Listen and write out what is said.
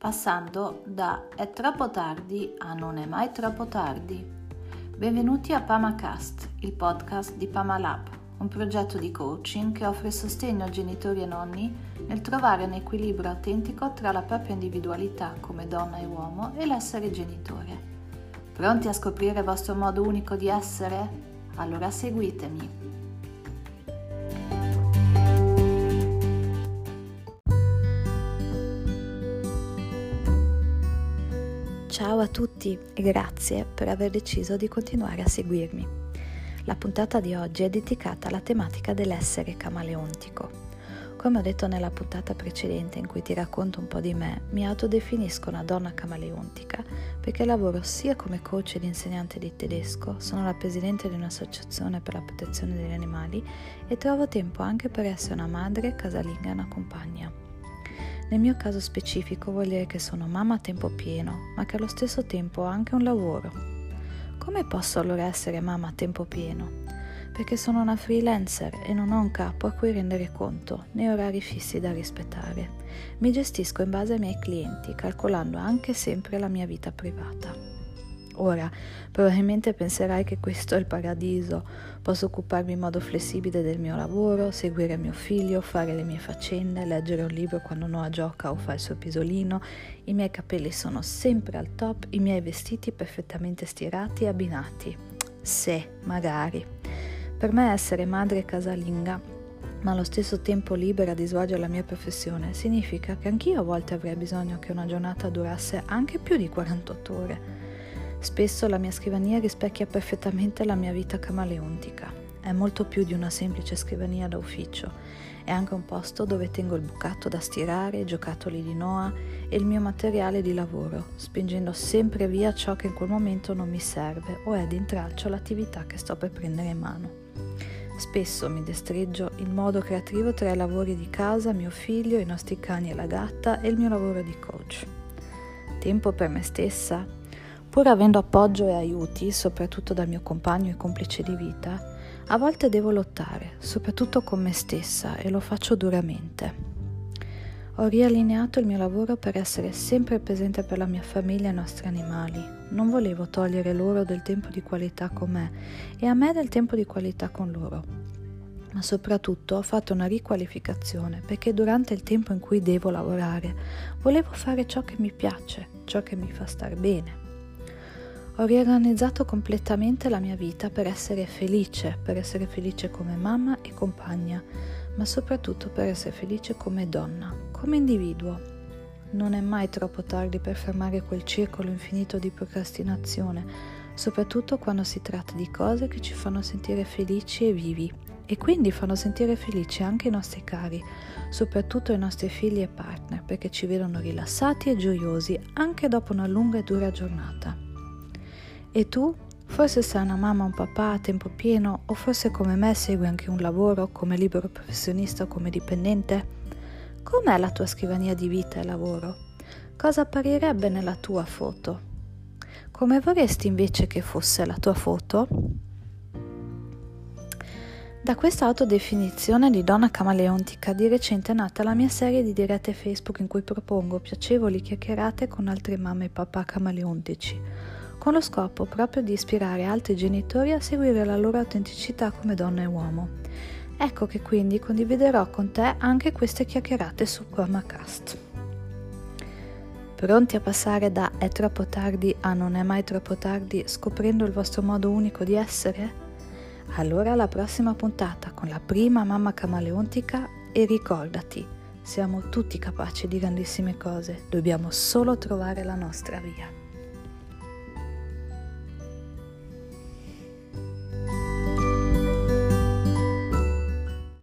passando da è troppo tardi a non è mai troppo tardi. Benvenuti a PamaCast, il podcast di PamaLab, un progetto di coaching che offre sostegno a genitori e nonni nel trovare un equilibrio autentico tra la propria individualità come donna e uomo e l'essere genitore. Pronti a scoprire il vostro modo unico di essere? Allora seguitemi. Ciao a tutti e grazie per aver deciso di continuare a seguirmi. La puntata di oggi è dedicata alla tematica dell'essere camaleontico. Come ho detto nella puntata precedente in cui ti racconto un po' di me, mi autodefinisco una donna camaleontica perché lavoro sia come coach ed insegnante di tedesco, sono la presidente di un'associazione per la protezione degli animali e trovo tempo anche per essere una madre, casalinga e una compagna. Nel mio caso specifico vuol dire che sono mamma a tempo pieno, ma che allo stesso tempo ho anche un lavoro. Come posso allora essere mamma a tempo pieno? Perché sono una freelancer e non ho un capo a cui rendere conto, né orari fissi da rispettare. Mi gestisco in base ai miei clienti, calcolando anche sempre la mia vita privata. Ora, probabilmente penserai che questo è il paradiso. Posso occuparmi in modo flessibile del mio lavoro, seguire mio figlio, fare le mie faccende, leggere un libro quando Noah gioca o fa il suo pisolino. I miei capelli sono sempre al top, i miei vestiti perfettamente stirati e abbinati. Se, magari. Per me essere madre casalinga ma allo stesso tempo libera di svolgere la mia professione, significa che anch'io a volte avrei bisogno che una giornata durasse anche più di 48 ore. Spesso la mia scrivania rispecchia perfettamente la mia vita camaleontica. È molto più di una semplice scrivania da ufficio. È anche un posto dove tengo il bucato da stirare, giocattoli di Noah e il mio materiale di lavoro, spingendo sempre via ciò che in quel momento non mi serve o è di intralcio l'attività che sto per prendere in mano. Spesso mi destreggio in modo creativo tra i lavori di casa, mio figlio, i nostri cani e la gatta e il mio lavoro di coach. Tempo per me stessa? Pur avendo appoggio e aiuti, soprattutto dal mio compagno e complice di vita, a volte devo lottare, soprattutto con me stessa, e lo faccio duramente. Ho riallineato il mio lavoro per essere sempre presente per la mia famiglia e i nostri animali. Non volevo togliere loro del tempo di qualità con me e a me del tempo di qualità con loro. Ma soprattutto ho fatto una riqualificazione perché durante il tempo in cui devo lavorare volevo fare ciò che mi piace, ciò che mi fa star bene. Ho riorganizzato completamente la mia vita per essere felice, per essere felice come mamma e compagna, ma soprattutto per essere felice come donna, come individuo. Non è mai troppo tardi per fermare quel circolo infinito di procrastinazione, soprattutto quando si tratta di cose che ci fanno sentire felici e vivi e quindi fanno sentire felici anche i nostri cari, soprattutto i nostri figli e partner, perché ci vedono rilassati e gioiosi anche dopo una lunga e dura giornata. E tu? Forse sei una mamma o un papà a tempo pieno o forse come me segui anche un lavoro come libero professionista o come dipendente? Com'è la tua scrivania di vita e lavoro? Cosa apparirebbe nella tua foto? Come vorresti invece che fosse la tua foto? Da questa autodefinizione di donna camaleontica di recente è nata la mia serie di dirette Facebook in cui propongo piacevoli chiacchierate con altre mamme e papà camaleontici con lo scopo proprio di ispirare altri genitori a seguire la loro autenticità come donna e uomo. Ecco che quindi condividerò con te anche queste chiacchierate su PromaCast. Pronti a passare da è troppo tardi a non è mai troppo tardi scoprendo il vostro modo unico di essere? Allora alla prossima puntata con la prima mamma camaleontica e ricordati, siamo tutti capaci di grandissime cose, dobbiamo solo trovare la nostra via.